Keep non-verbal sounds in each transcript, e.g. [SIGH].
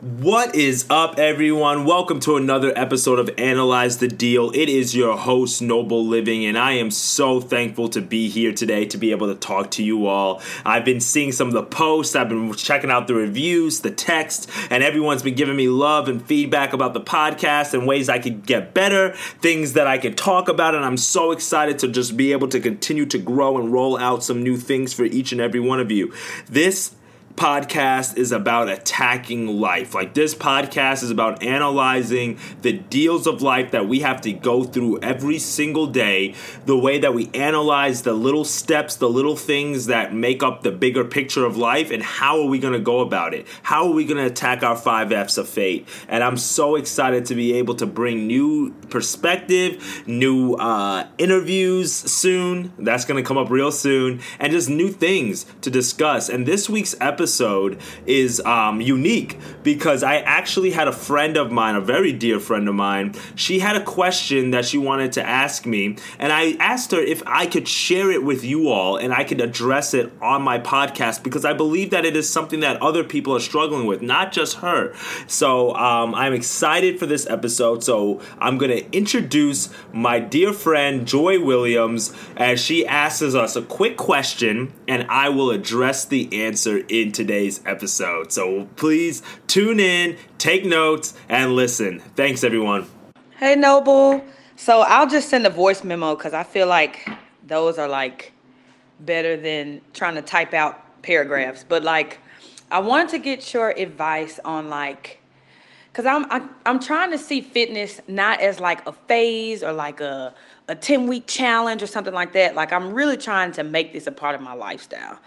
What is up, everyone? Welcome to another episode of Analyze the Deal. It is your host, Noble Living, and I am so thankful to be here today to be able to talk to you all. I've been seeing some of the posts, I've been checking out the reviews, the text, and everyone's been giving me love and feedback about the podcast and ways I could get better, things that I can talk about, and I'm so excited to just be able to continue to grow and roll out some new things for each and every one of you. This podcast is about attacking life. Like this podcast is about analyzing the deals of life that we have to go through every single day, the way that we analyze the little steps, the little things that make up the bigger picture of life, and how are we going to go about it? How are we going to attack our five F's of fate? And I'm so excited to be able to bring new perspective, new uh, interviews soon. That's going to come up real soon, and just new things to discuss. And this week's episode episode is um, unique because I actually had a friend of mine, a very dear friend of mine. She had a question that she wanted to ask me, and I asked her if I could share it with you all and I could address it on my podcast because I believe that it is something that other people are struggling with, not just her. So um, I'm excited for this episode. So I'm going to introduce my dear friend Joy Williams as she asks us a quick question, and I will address the answer in today's episode. So please tune in, take notes, and listen. Thanks, everyone. Hey, Noble. So I'll just send a voice memo because I feel like those are like better than trying to type out paragraphs. But like, I wanted to get your advice on like, because I'm I, am i am trying to see fitness not as like a phase or like a a 10 week challenge or something like that. Like I'm really trying to make this a part of my lifestyle.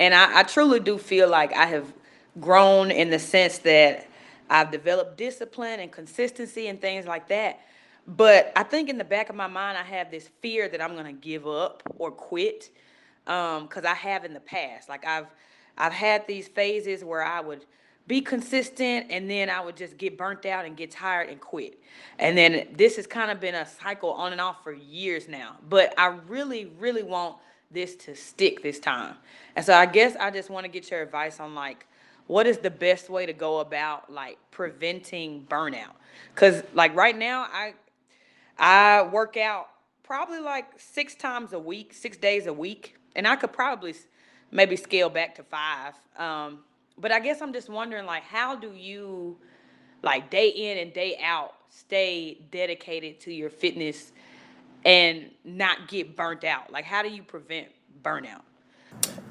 And I, I truly do feel like I have grown in the sense that I've developed discipline and consistency and things like that. But I think in the back of my mind, I have this fear that I'm going to give up or quit because um, I have in the past. Like I've I've had these phases where I would be consistent and then I would just get burnt out and get tired and quit. And then this has kind of been a cycle on and off for years now. But I really, really want this to stick this time. And so I guess I just want to get your advice on like what is the best way to go about like preventing burnout? Cuz like right now I I work out probably like 6 times a week, 6 days a week, and I could probably maybe scale back to 5. Um, but I guess I'm just wondering like how do you like day in and day out stay dedicated to your fitness and not get burnt out? Like, how do you prevent burnout?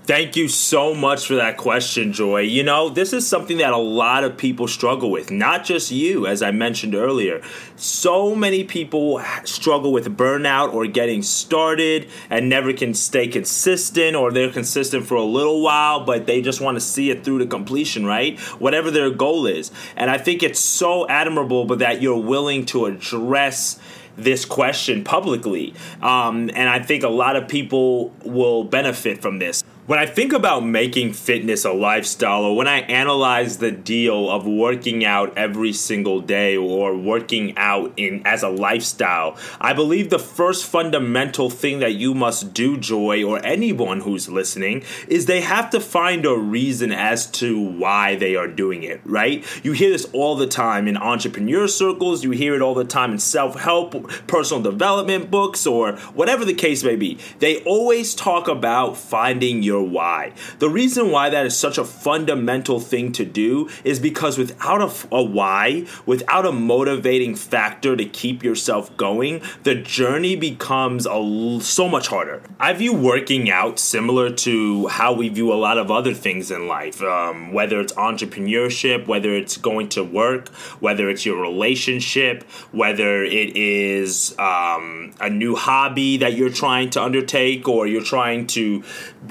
Thank you so much for that question, Joy. You know, this is something that a lot of people struggle with, not just you, as I mentioned earlier. So many people struggle with burnout or getting started and never can stay consistent, or they're consistent for a little while, but they just want to see it through to completion, right? Whatever their goal is. And I think it's so admirable but that you're willing to address this question publicly. Um, and I think a lot of people will benefit from this. When I think about making fitness a lifestyle, or when I analyze the deal of working out every single day or working out in as a lifestyle, I believe the first fundamental thing that you must do, Joy, or anyone who's listening, is they have to find a reason as to why they are doing it, right? You hear this all the time in entrepreneur circles, you hear it all the time in self help, personal development books, or whatever the case may be. They always talk about finding your why. The reason why that is such a fundamental thing to do is because without a, a why, without a motivating factor to keep yourself going, the journey becomes a, so much harder. I view working out similar to how we view a lot of other things in life, um, whether it's entrepreneurship, whether it's going to work, whether it's your relationship, whether it is um, a new hobby that you're trying to undertake or you're trying to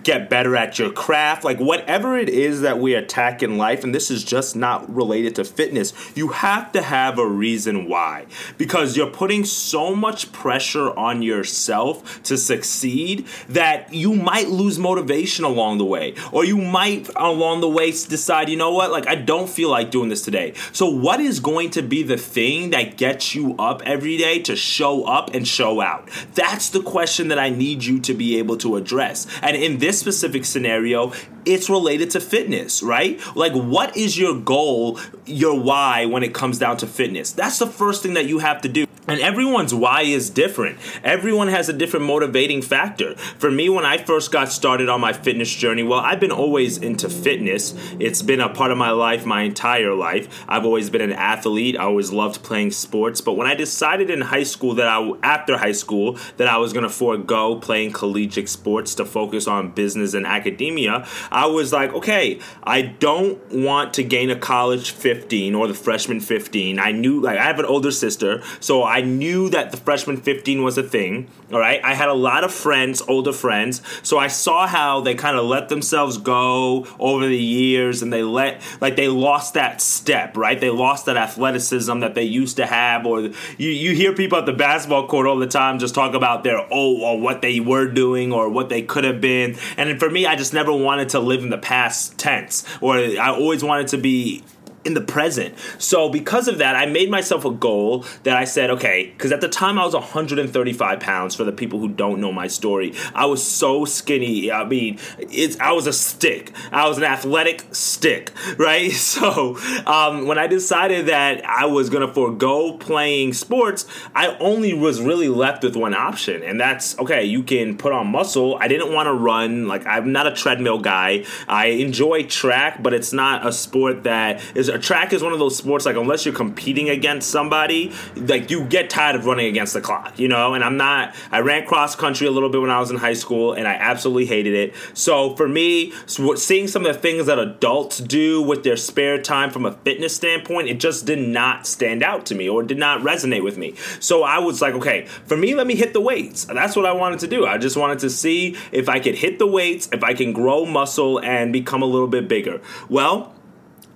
get better at your craft, like whatever it is that we attack in life, and this is just not related to fitness, you have to have a reason why. Because you're putting so much pressure on yourself to succeed that you might lose motivation along the way. Or you might along the way decide, you know what, like I don't feel like doing this today. So, what is going to be the thing that gets you up every day to show up and show out? That's the question that I need you to be able to address. And in this specific specific scenario, it's related to fitness, right? Like, what is your goal, your why when it comes down to fitness? That's the first thing that you have to do. And everyone's why is different. Everyone has a different motivating factor. For me, when I first got started on my fitness journey, well, I've been always into fitness. It's been a part of my life my entire life. I've always been an athlete. I always loved playing sports. But when I decided in high school that I, after high school, that I was going to forego playing collegiate sports to focus on business and academia, I was like, okay, I don't want to gain a college 15 or the freshman 15. I knew, like, I have an older sister, so I knew that the freshman 15 was a thing. All right. I had a lot of friends, older friends, so I saw how they kind of let themselves go over the years and they let, like, they lost that step, right? They lost that athleticism that they used to have, or you, you hear people at the basketball court all the time just talk about their, oh, or what they were doing or what they could have been. And for me, I just never wanted to live in the past tense, or I always wanted to be in the present. So because of that, I made myself a goal that I said, okay, because at the time I was 135 pounds. For the people who don't know my story, I was so skinny. I mean, it's I was a stick. I was an athletic stick, [LAUGHS] right? [LAUGHS] So um, when I decided that I was gonna forego playing sports, I only was really left with one option, and that's okay. You can put on muscle. I didn't want to run. Like I'm not a treadmill guy. I enjoy track, but it's not a sport that is track is one of those sports like unless you're competing against somebody, like you get tired of running against the clock, you know. And I'm not. I ran cross country a little bit when I was in high school, and I absolutely hated it. So for me, seeing some of the things that adults do with their spare time from a fitness standpoint, it just did not stand out to me or did not resonate with me. So I was like, okay, for me, let me hit the weights. That's what I wanted to do. I just wanted to see if I could hit the weights, if I can grow muscle and become a little bit bigger. Well,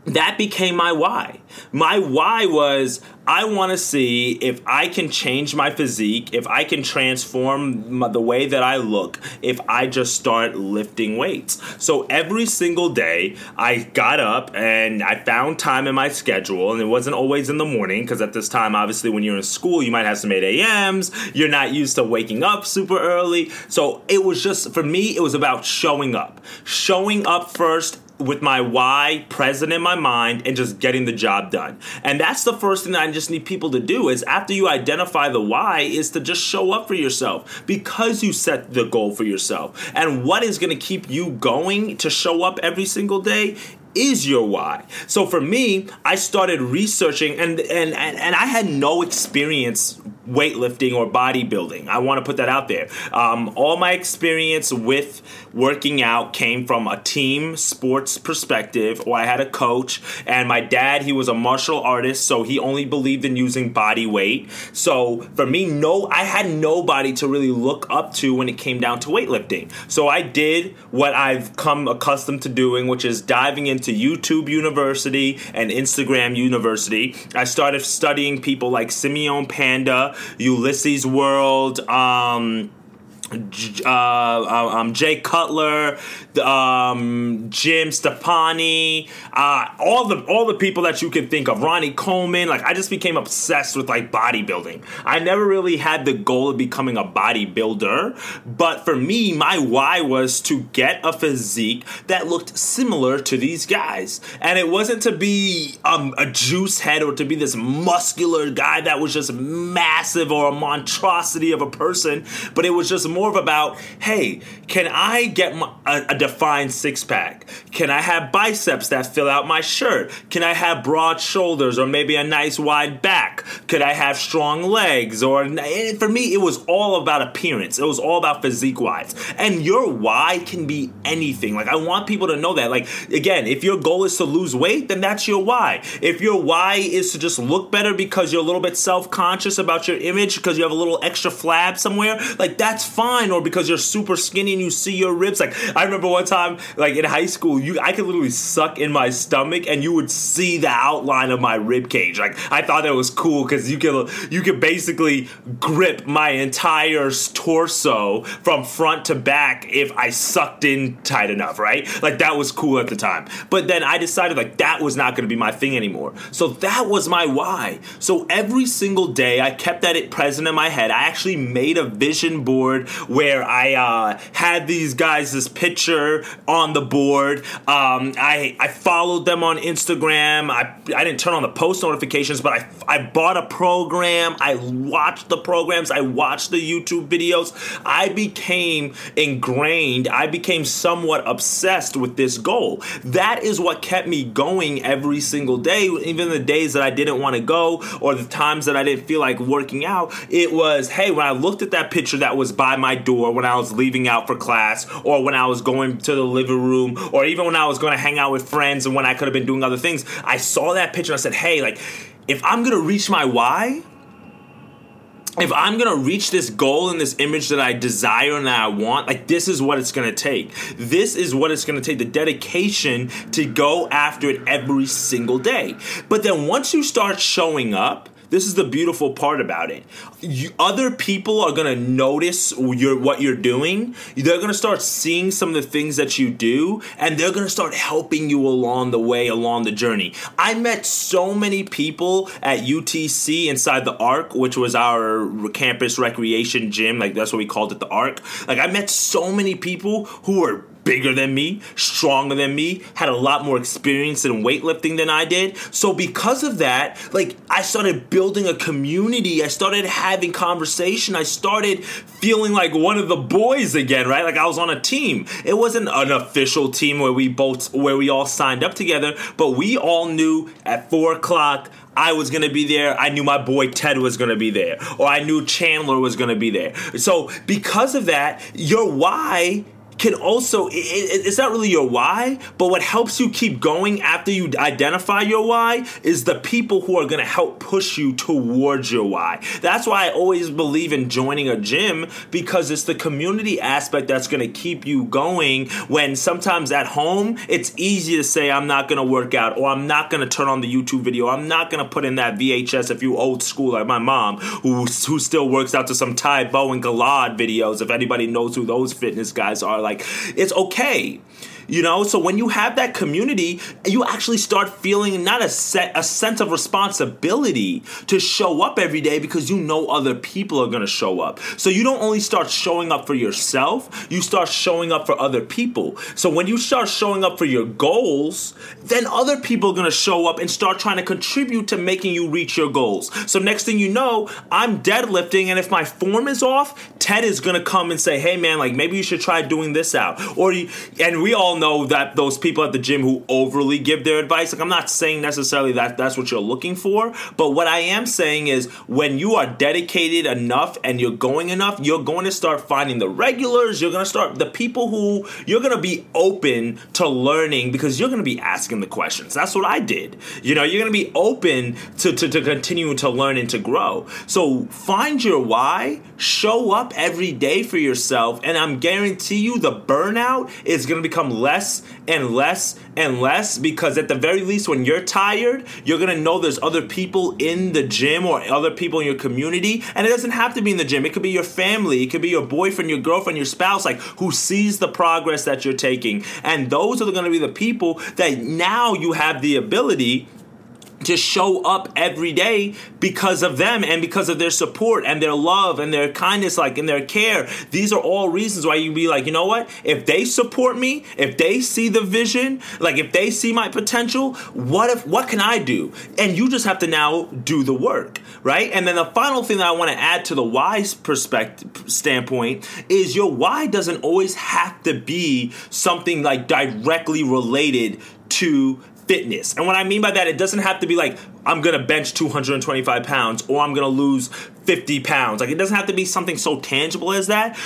that became my why. My why was I want to see if I can change my physique, if I can transform my, the way that I look, if I just start lifting weights. So every single day, I got up and I found time in my schedule, and it wasn't always in the morning because at this time, obviously, when you're in school, you might have some 8 a.m.s. You're not used to waking up super early. So it was just, for me, it was about showing up. Showing up first with my why present in my mind and just getting the job done. And that's the first thing that I just need people to do is after you identify the why is to just show up for yourself because you set the goal for yourself. And what is going to keep you going to show up every single day is your why. So for me, I started researching and and and, and I had no experience weightlifting or bodybuilding. I want to put that out there. Um, all my experience with working out came from a team sports perspective, or I had a coach, and my dad, he was a martial artist, so he only believed in using body weight. So for me, no, I had nobody to really look up to when it came down to weightlifting. So I did what I've come accustomed to doing, which is diving into into YouTube University and Instagram University. I started studying people like Simeon Panda, Ulisses World, um, uh, uh, um, Jay Cutler, um, Jim Stoppani, uh, all the all the people that you can think of, Ronnie Coleman. Like I just became obsessed with like bodybuilding. I never really had the goal of becoming a bodybuilder, but for me, my why was to get a physique that looked similar to these guys, and it wasn't to be um, a juice head or to be this muscular guy that was just massive or a monstrosity of a person, but it was just more of about, hey, can I get my, a, a defined six pack? Can I have biceps that fill out my shirt? Can I have broad shoulders or maybe a nice wide back? Could I have strong legs? Or for me, it was all about appearance. It was all about physique wise. And your why can be anything. Like I want people to know that. Like again, if your goal is to lose weight, then that's your why. If your why is to just look better because you're a little bit self conscious about your image because you have a little extra flab somewhere, like that's fine. Or because you're super skinny and you see your ribs. Like I remember one time, like in high school, you I could literally suck in my stomach and you would see the outline of my rib cage. Like I thought that was cool because you could you could basically grip my entire torso from front to back if I sucked in tight enough, right? Like that was cool at the time. But then I decided like that was not going to be my thing anymore. So that was my why. So every single day I kept that it present in my head. I actually made a vision board where I uh, had these guys this picture on the board. Um, I I followed them on Instagram. I I didn't turn on the post notifications, but I I bought a program. I watched the programs. I watched the YouTube videos. I became ingrained. I became somewhat obsessed with this goal. That is what kept me going every single day, even the days that I didn't want to go or the times that I didn't feel like working out. It was, hey, when I looked at that picture that was by my door when I was leaving out for class or when I was going to the living room or even when I was going to hang out with friends and when I could have been doing other things, I saw that picture and I said, hey, like, if I'm going to reach my why, if I'm gonna reach this goal and this image that I desire and that I want, like this is what it's gonna take. This is what it's gonna take the dedication to go after it every single day. But then once you start showing up, this is the beautiful part about it. You, other people are gonna notice your what you're doing. They're gonna start seeing some of the things that you do, and they're gonna start helping you along the way, along the journey. I met so many people at UTC inside the Arc, which was our campus recreation gym. Like that's what we called it, the Arc. Like I met so many people who were bigger than me, stronger than me, had a lot more experience in weightlifting than I did. So because of that, like I started building a community. I started having conversation. I started feeling like one of the boys again, right? Like I was on a team. It wasn't an official team where we both where we all signed up together, but we all knew at four o'clock I was gonna be there. I knew my boy Ted was gonna be there, or I knew Chandler was gonna be there. So because of that, your why can also it, it's not really your why but what helps you keep going after you identify your why is the people who are going to help push you towards your why. That's why i always believe in joining a gym because it's the community aspect that's going to keep you going when sometimes at home it's easy to say i'm not going to work out or i'm not going to turn on the youtube video i'm not going to put in that vhs if you old school like my mom who who still works out to some Tae Bo and Gilad videos if anybody knows who those fitness guys are like it's okay. You know, so when you have that community, you actually start feeling not a set a sense of responsibility to show up every day because you know other people are going to show up. So you don't only start showing up for yourself, you start showing up for other people. So when you start showing up for your goals, then other people are going to show up and start trying to contribute to making you reach your goals. So next thing you know, I'm deadlifting and if my form is off, Ted is going to come and say, "Hey man, like maybe you should try doing this out." Or and we all know that those people at the gym who overly give their advice. Like I'm not saying necessarily that that's what you're looking for, but what I am saying is when you are dedicated enough and you're going enough, you're going to start finding the regulars. You're going to start the people who you're going to be open to learning because you're going to be asking the questions. That's what I did. You know, you're going to be open to, to, to continue to learn and to grow. So find your why, show up every day for yourself, and I'm guarantee you the burnout is going to become less and less and less because at the very least when you're tired you're gonna know there's other people in the gym or other people in your community. And it doesn't have to be in the gym. It could be your family. It could be your boyfriend your girlfriend your spouse like who sees the progress that you're taking. And those are gonna be the people that now you have the ability to show up every day because of them and because of their support and their love and their kindness like and their care. These are all reasons why you be like you know what? If they support me if they see the vision like if they see my potential what if what can i do? And you just have to now do the work right? And then the final thing that i want to add to the wise perspective standpoint is your why doesn't always have to be something like directly related to fitness. And what I mean by that, it doesn't have to be like, I'm gonna bench 225 pounds or I'm gonna lose 50 pounds. Like it doesn't have to be something so tangible as that.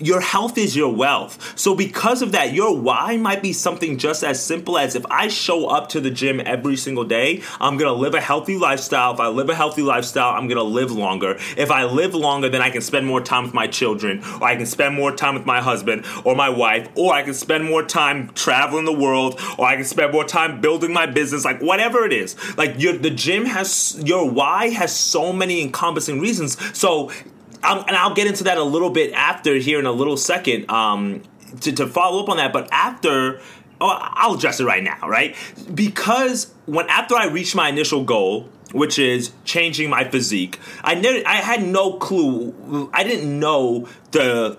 Your health is your wealth. So because of that, your why might be something just as simple as if I show up to the gym every single day, I'm gonna live a healthy lifestyle. If I live a healthy lifestyle, I'm gonna live longer. If I live longer, then I can spend more time with my children, or I can spend more time with my husband or my wife, or I can spend more time traveling the world, or I can spend more time building my business, like whatever it is. Like the gym has your why has so many encompassing reasons. So, um, and I'll get into that a little bit after here in a little second um, to, to follow up on that. But after, oh, I'll address it right now, right? Because when after I reached my initial goal, which is changing my physique. I never, I had no clue. I didn't know the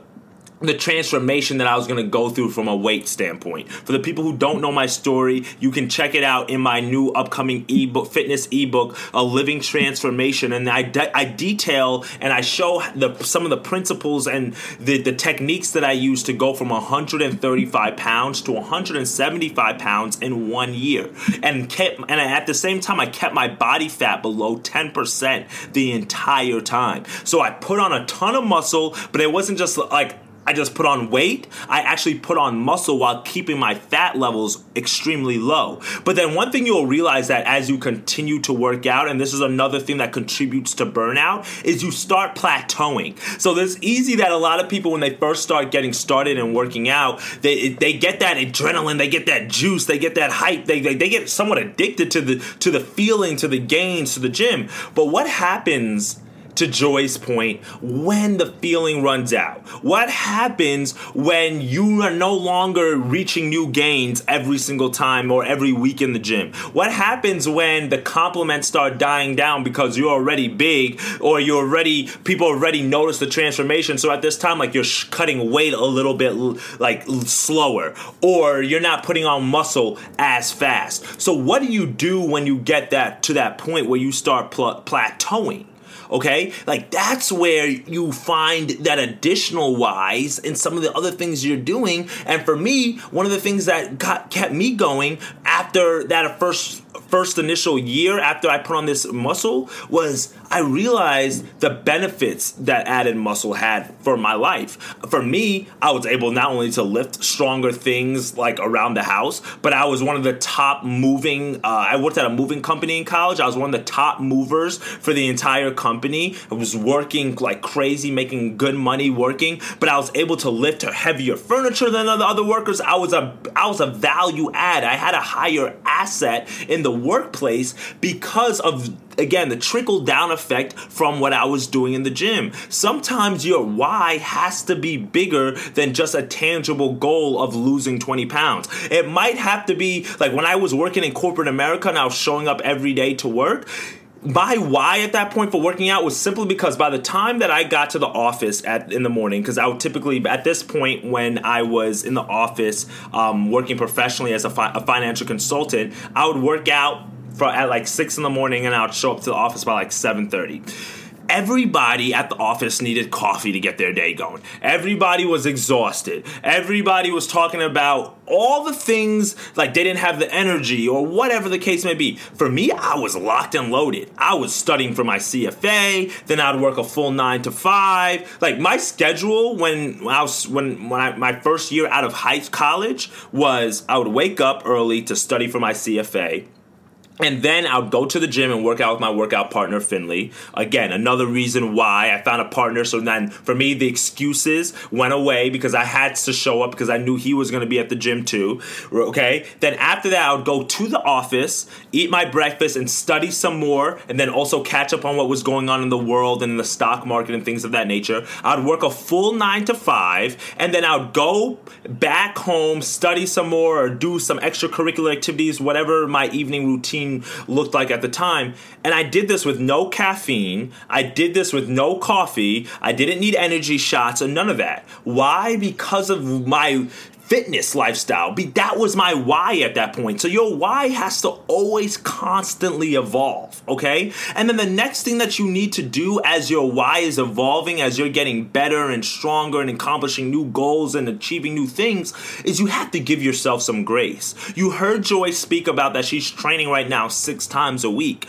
the transformation that I was going to go through from a weight standpoint. For the people who don't know my story, you can check it out in my new upcoming ebook, fitness ebook, A Living Transformation. And I, de- I detail and I show the, some of the principles and the, the techniques that I use to go from 135 pounds to 175 pounds in one year. And kept, and at the same time, I kept my body fat below 10% the entire time. So I put on a ton of muscle, but it wasn't just like I just put on weight. I actually put on muscle while keeping my fat levels extremely low. But then one thing you'll realize that as you continue to work out, and this is another thing that contributes to burnout, is you start plateauing. So it's easy that a lot of people when they first start getting started and working out, they they get that adrenaline, they get that juice, they get that hype, they, they, they get somewhat addicted to the to the feeling, to the gains, to the gym. But what happens to Joy's point, when the feeling runs out? What happens when you are no longer reaching new gains every single time or every week in the gym? What happens when the compliments start dying down because you're already big or you're already, people already notice the transformation? So at this time, like you're sh- cutting weight a little bit like slower or you're not putting on muscle as fast. So what do you do when you get that to that point where you start pl- plateauing? Okay? Like that's where you find that additional whys in some of the other things you're doing. And for me, one of the things that got kept me going after that first first initial year after I put on this muscle was I realized the benefits that added muscle had for my life. For me, I was able not only to lift stronger things like around the house, but I was one of the top moving. Uh, I worked at a moving company in college. I was one of the top movers for the entire company. I was working like crazy, making good money working, but I was able to lift heavier furniture than the other workers. I was a I was a value add. I had a higher asset in the workplace because of again the trickle down effect from what I was doing in the gym. Sometimes your why has to be bigger than just a tangible goal of losing 20 pounds. It might have to be like when I was working in corporate America and I was showing up every day to work my why at that point for working out was simply because by the time that I got to the office at in the morning, because I would typically at this point when I was in the office um, working professionally as a, fi- a financial consultant, I would work out for at like six in the morning, and I'd show up to the office by like seven thirty everybody at the office needed coffee to get their day going. Everybody was exhausted. Everybody was talking about all the things like they didn't have the energy or whatever the case may be. For me, I was locked and loaded. I was studying for my CFA, then I'd work a full 9 to 5. Like my schedule when, I was when when I, my first year out of high college was I would wake up early to study for my CFA and then I would go to the gym and work out with my workout partner, Finley. Again, another reason why I found a partner. So then for me, the excuses went away because I had to show up because I knew he was going to be at the gym too. Okay. Then after that, I would go to the office, eat my breakfast, and study some more. And then also catch up on what was going on in the world and in the stock market and things of that nature. I'd work a full nine to five. And then I would go back home, study some more, or do some extracurricular activities, whatever my evening routine looked like at the time. And I did this with no caffeine. I did this with no coffee. I didn't need energy shots or none of that. Why? Because of my fitness lifestyle. Be that was my why at that point. So your why has to always constantly evolve, okay? And then the next thing that you need to do as your why is evolving, as you're getting better and stronger and accomplishing new goals and achieving new things, is you have to give yourself some grace. You heard Joy speak about that she's training right now 6 times a week.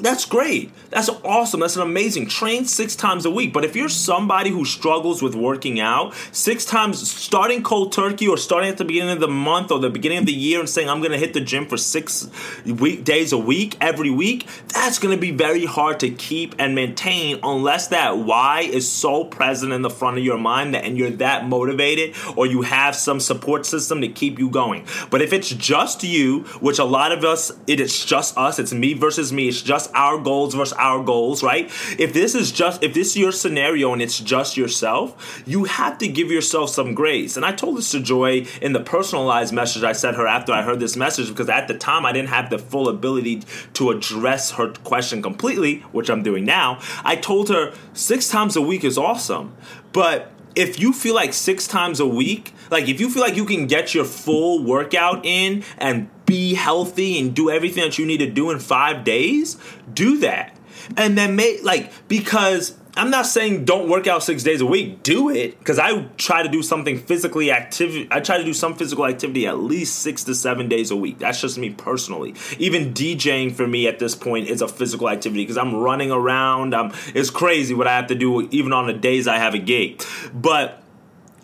That's great. That's awesome. That's an amazing. Train six times a week. But if you're somebody who struggles with working out, six times starting cold turkey or starting at the beginning of the month or the beginning of the year and saying, I'm going to hit the gym for six week days a week, every week, that's going to be very hard to keep and maintain unless that why is so present in the front of your mind that and you're that motivated or you have some support system to keep you going. But if it's just you, which a lot of us, it is just us, it's me versus me, it's just our goals versus our goals, right? If this is just if this is your scenario and it's just yourself, you have to give yourself some grace. And I told this to Joy in the personalized message I sent her after I heard this message because at the time I didn't have the full ability to address her question completely, which I'm doing now. I told her six times a week is awesome, but if you feel like six times a week, like if you feel like you can get your full workout in and be healthy and do everything that you need to do in five days, do that. And then make like because I'm not saying don't work out six days a week. Do it because I try to do something physically active. I try to do some physical activity at least six to seven days a week. That's just me personally. Even DJing for me at this point is a physical activity because I'm running around. I'm, it's crazy what I have to do even on the days I have a gig. But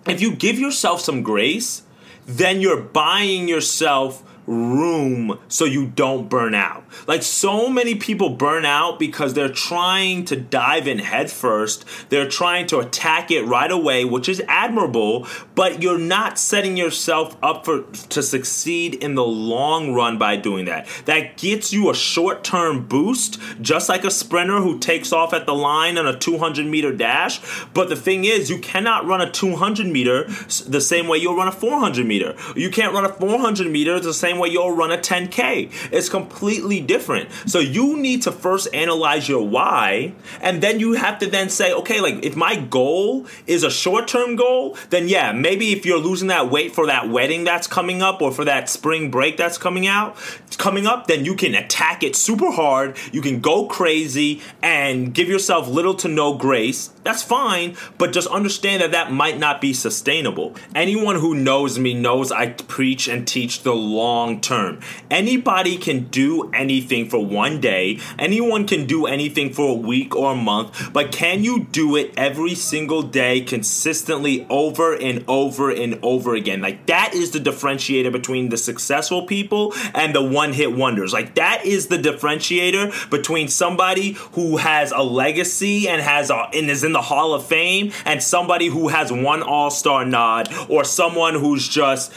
if you give yourself some grace, then you're buying yourself room so you don't burn out. Like so many people burn out because they're trying to dive in headfirst. They're trying to attack it right away, which is admirable, but you're not setting yourself up for to succeed in the long run by doing that. That gets you a short-term boost, just like a sprinter who takes off at the line on a 200 meter dash. But the thing is, you cannot run a 200 meter the same way you'll run a 400 meter. You can't run a 400 meter the same same way you'll run a 10K. It's completely different. So you need to first analyze your why, and then you have to then say, okay, like if my goal is a short term goal, then yeah, maybe if you're losing that weight for that wedding that's coming up or for that spring break that's coming out, coming up, then you can attack it super hard. You can go crazy and give yourself little to no grace. That's fine, but just understand that that might not be sustainable. Anyone who knows me knows I preach and teach the long long term. Anybody can do anything for one day, anyone can do anything for a week or a month, but can you do it every single day consistently over and over and over again? Like that is the differentiator between the successful people and the one hit wonders. Like that is the differentiator between somebody who has a legacy and has a, and is in the Hall of Fame and somebody who has one all-star nod or someone who's just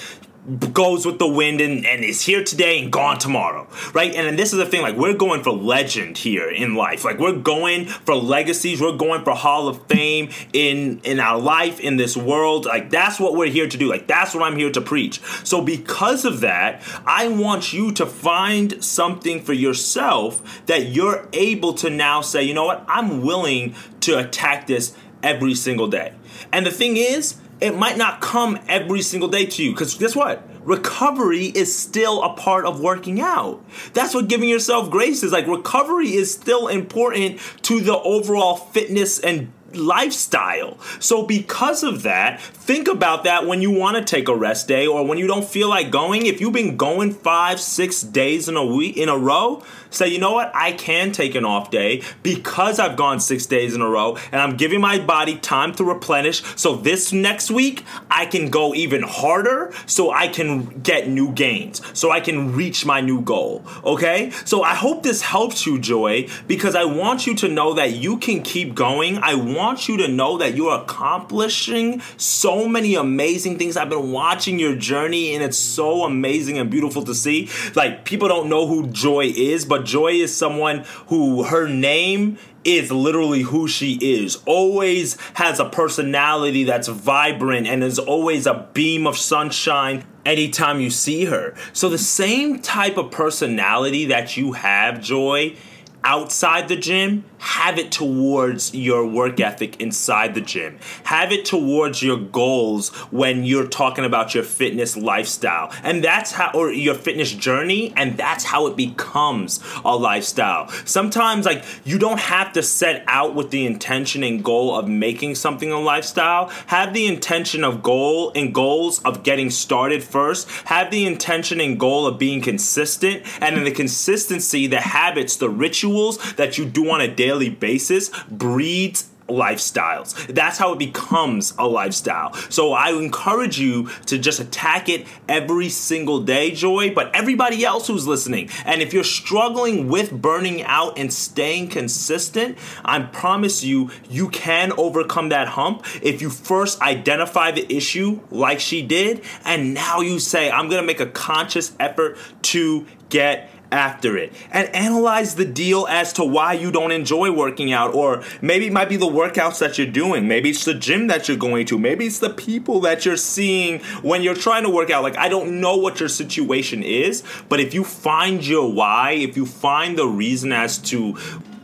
goes with the wind and, and is here today and gone tomorrow, right? And, this is the thing, like we're going for legend here in life. Like we're going for legacies, we're going for Hall of Fame in in our life in this world. Like that's what we're here to do. Like that's what I'm here to preach. So because of that, I want you to find something for yourself that you're able to now say, you know what, I'm willing to attack this every single day. And the thing is, it might not come every single day to you because guess what? Recovery is still a part of working out. That's what giving yourself grace is. Like recovery is still important to the overall fitness and lifestyle. So, because of that, think about that when you want to take a rest day or when you don't feel like going. If you've been going five, six days in a week in a row, say, you know what, I can take an off day because I've gone six days in a row and I'm giving my body time to replenish. So, this next week, I can go even harder so I can get new gains, so I can reach my new goal. Okay? So, I hope this helps you, Joy, because I want you to know that you can keep going. I want you to know that you're accomplishing so many amazing things. I've been watching your journey and it's so amazing and beautiful to see. Like, people don't know who Joy is, but Joy is someone who her name is literally who she is. Always has a personality that's vibrant and is always a beam of sunshine anytime you see her. So, the same type of personality that you have, Joy, outside the gym have it towards your work ethic inside the gym. Have it towards your goals when you're talking about your fitness lifestyle. And that's how, or your fitness journey, and that's how it becomes a lifestyle. Sometimes, like, you don't have to set out with the intention and goal of making something a lifestyle. Have the intention of goal and goals of getting started first. Have the intention and goal of being consistent, and then the consistency, the habits, the rituals that you do on a daily daily basis breeds lifestyles. That's how it becomes a lifestyle. So I encourage you to just attack it every single day, Joy, but everybody else who's listening. And if you're struggling with burning out and staying consistent, I promise you, you can overcome that hump if you first identify the issue like she did, and now you say, I'm gonna make a conscious effort to get after it. And analyze the deal as to why you don't enjoy working out or maybe it might be the workouts that you're doing. Maybe it's the gym that you're going to. Maybe it's the people that you're seeing when you're trying to work out. Like I don't know what your situation is but if you find your why if you find the reason as to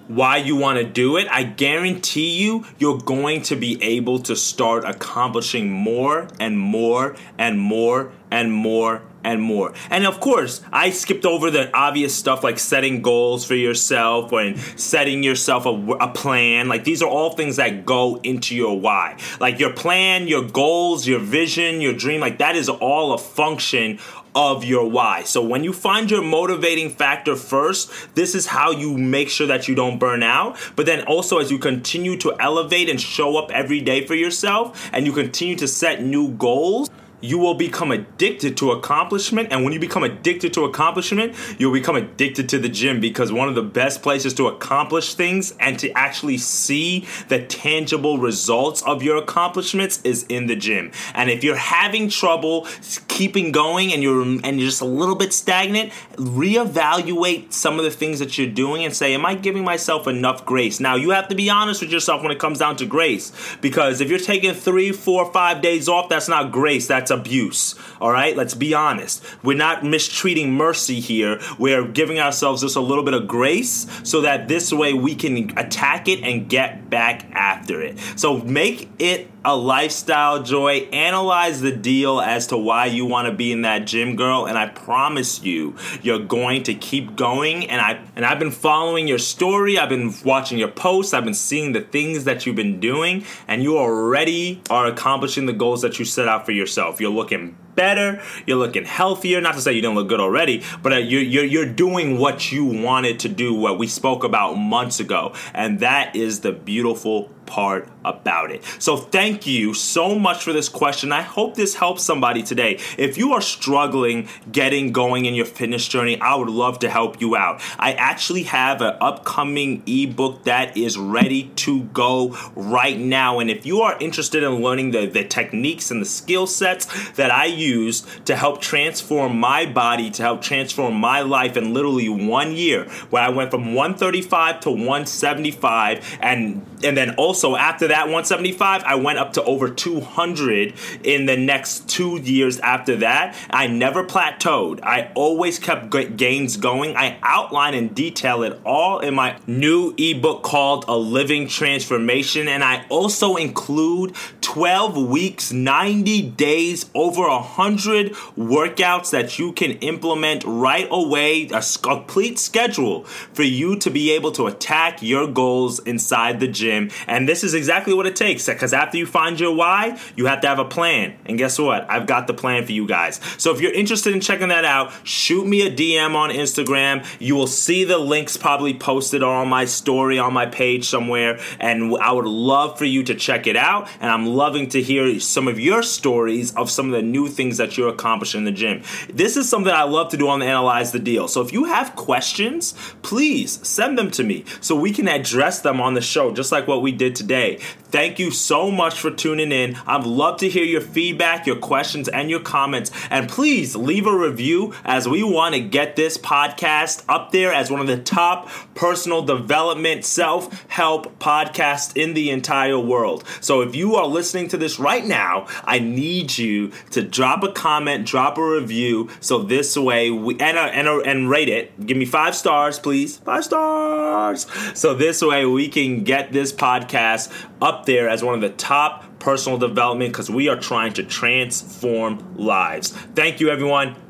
why you want to do it, I guarantee you, you're going to be able to start accomplishing more and more and more and more and more. And of course, I skipped over the obvious stuff like setting goals for yourself and setting yourself a, a, plan. Like these are all things that go into your why. Like your plan, your goals, your vision, your dream, like that is all a function of your why. So when you find your motivating factor first, this is how you make sure that you don't burn out. But then also as you continue to elevate and show up every day for yourself and you continue to set new goals, you will become addicted to accomplishment. And when you become addicted to accomplishment, you'll become addicted to the gym because one of the best places to accomplish things and to actually see the tangible results of your accomplishments is in the gym. And if you're having trouble keeping going and you're and you're just a little bit stagnant, reevaluate some of the things that you're doing and say, Am I giving myself enough grace? Now you have to be honest with yourself when it comes down to grace. Because if you're taking three, four, five days off, that's not grace. That's abuse. All right, let's be honest. We're not mistreating mercy here. We're giving ourselves just a little bit of grace so that this way we can attack it and get back after it. So make it a lifestyle joy. Analyze the deal as to why you want to be in that gym, girl, and I promise you, you're going to keep going. And I and I've been following your story. I've been watching your posts. I've been seeing the things that you've been doing, and you already are accomplishing the goals that you set out for yourself. You're looking better. You're looking healthier. Not to say you didn't look good already, but uh, you're, you're, you're doing what you wanted to do, what we spoke about months ago. And that is the beautiful part about it. So thank you so much for this question. I hope this helps somebody today. If you are struggling getting going in your fitness journey, I would love to help you out. I actually have an upcoming ebook that is ready to go right now. And if you are interested in learning the, the techniques and the skill sets that I used to help transform my body, to help transform my life in literally one year, where I went from 135 to 175, and and then also after that 175, I went up to over 200 in the next two years after that. I never plateaued. I always kept gains going. I outline and detail it all in my new ebook called A Living Transformation, and I also include 12 weeks, 90 days, over a hundred workouts that you can implement right away, a complete schedule for you to be able to attack your goals inside the gym. And this is exactly what it takes because after you find your why, you have to have a plan. And guess what? I've got the plan for you guys. So if you're interested in checking that out, shoot me a DM on Instagram. You will see the links probably posted on my story on my page somewhere. And I would love for you to check it out. And I'm loving to hear some of your stories of some of the new things that you're accomplishing in the gym. This is something I love to do on the Analyze the Deal. So if you have questions, please send them to me so we can address them on the show, just like what we did today. Thank you so much for tuning in. I'd love to hear your feedback, your questions, and your comments. And please leave a review as we want to get this podcast up there as one of the top personal development, self help podcasts in the entire world. So if you are listening to this right now, I need you to drop a comment, drop a review, so this way we and uh, and uh, and rate it. Give me five stars, please. Five stars. So this way we can get this podcast up there as one of the top personal development because we are trying to transform lives. Thank you, everyone.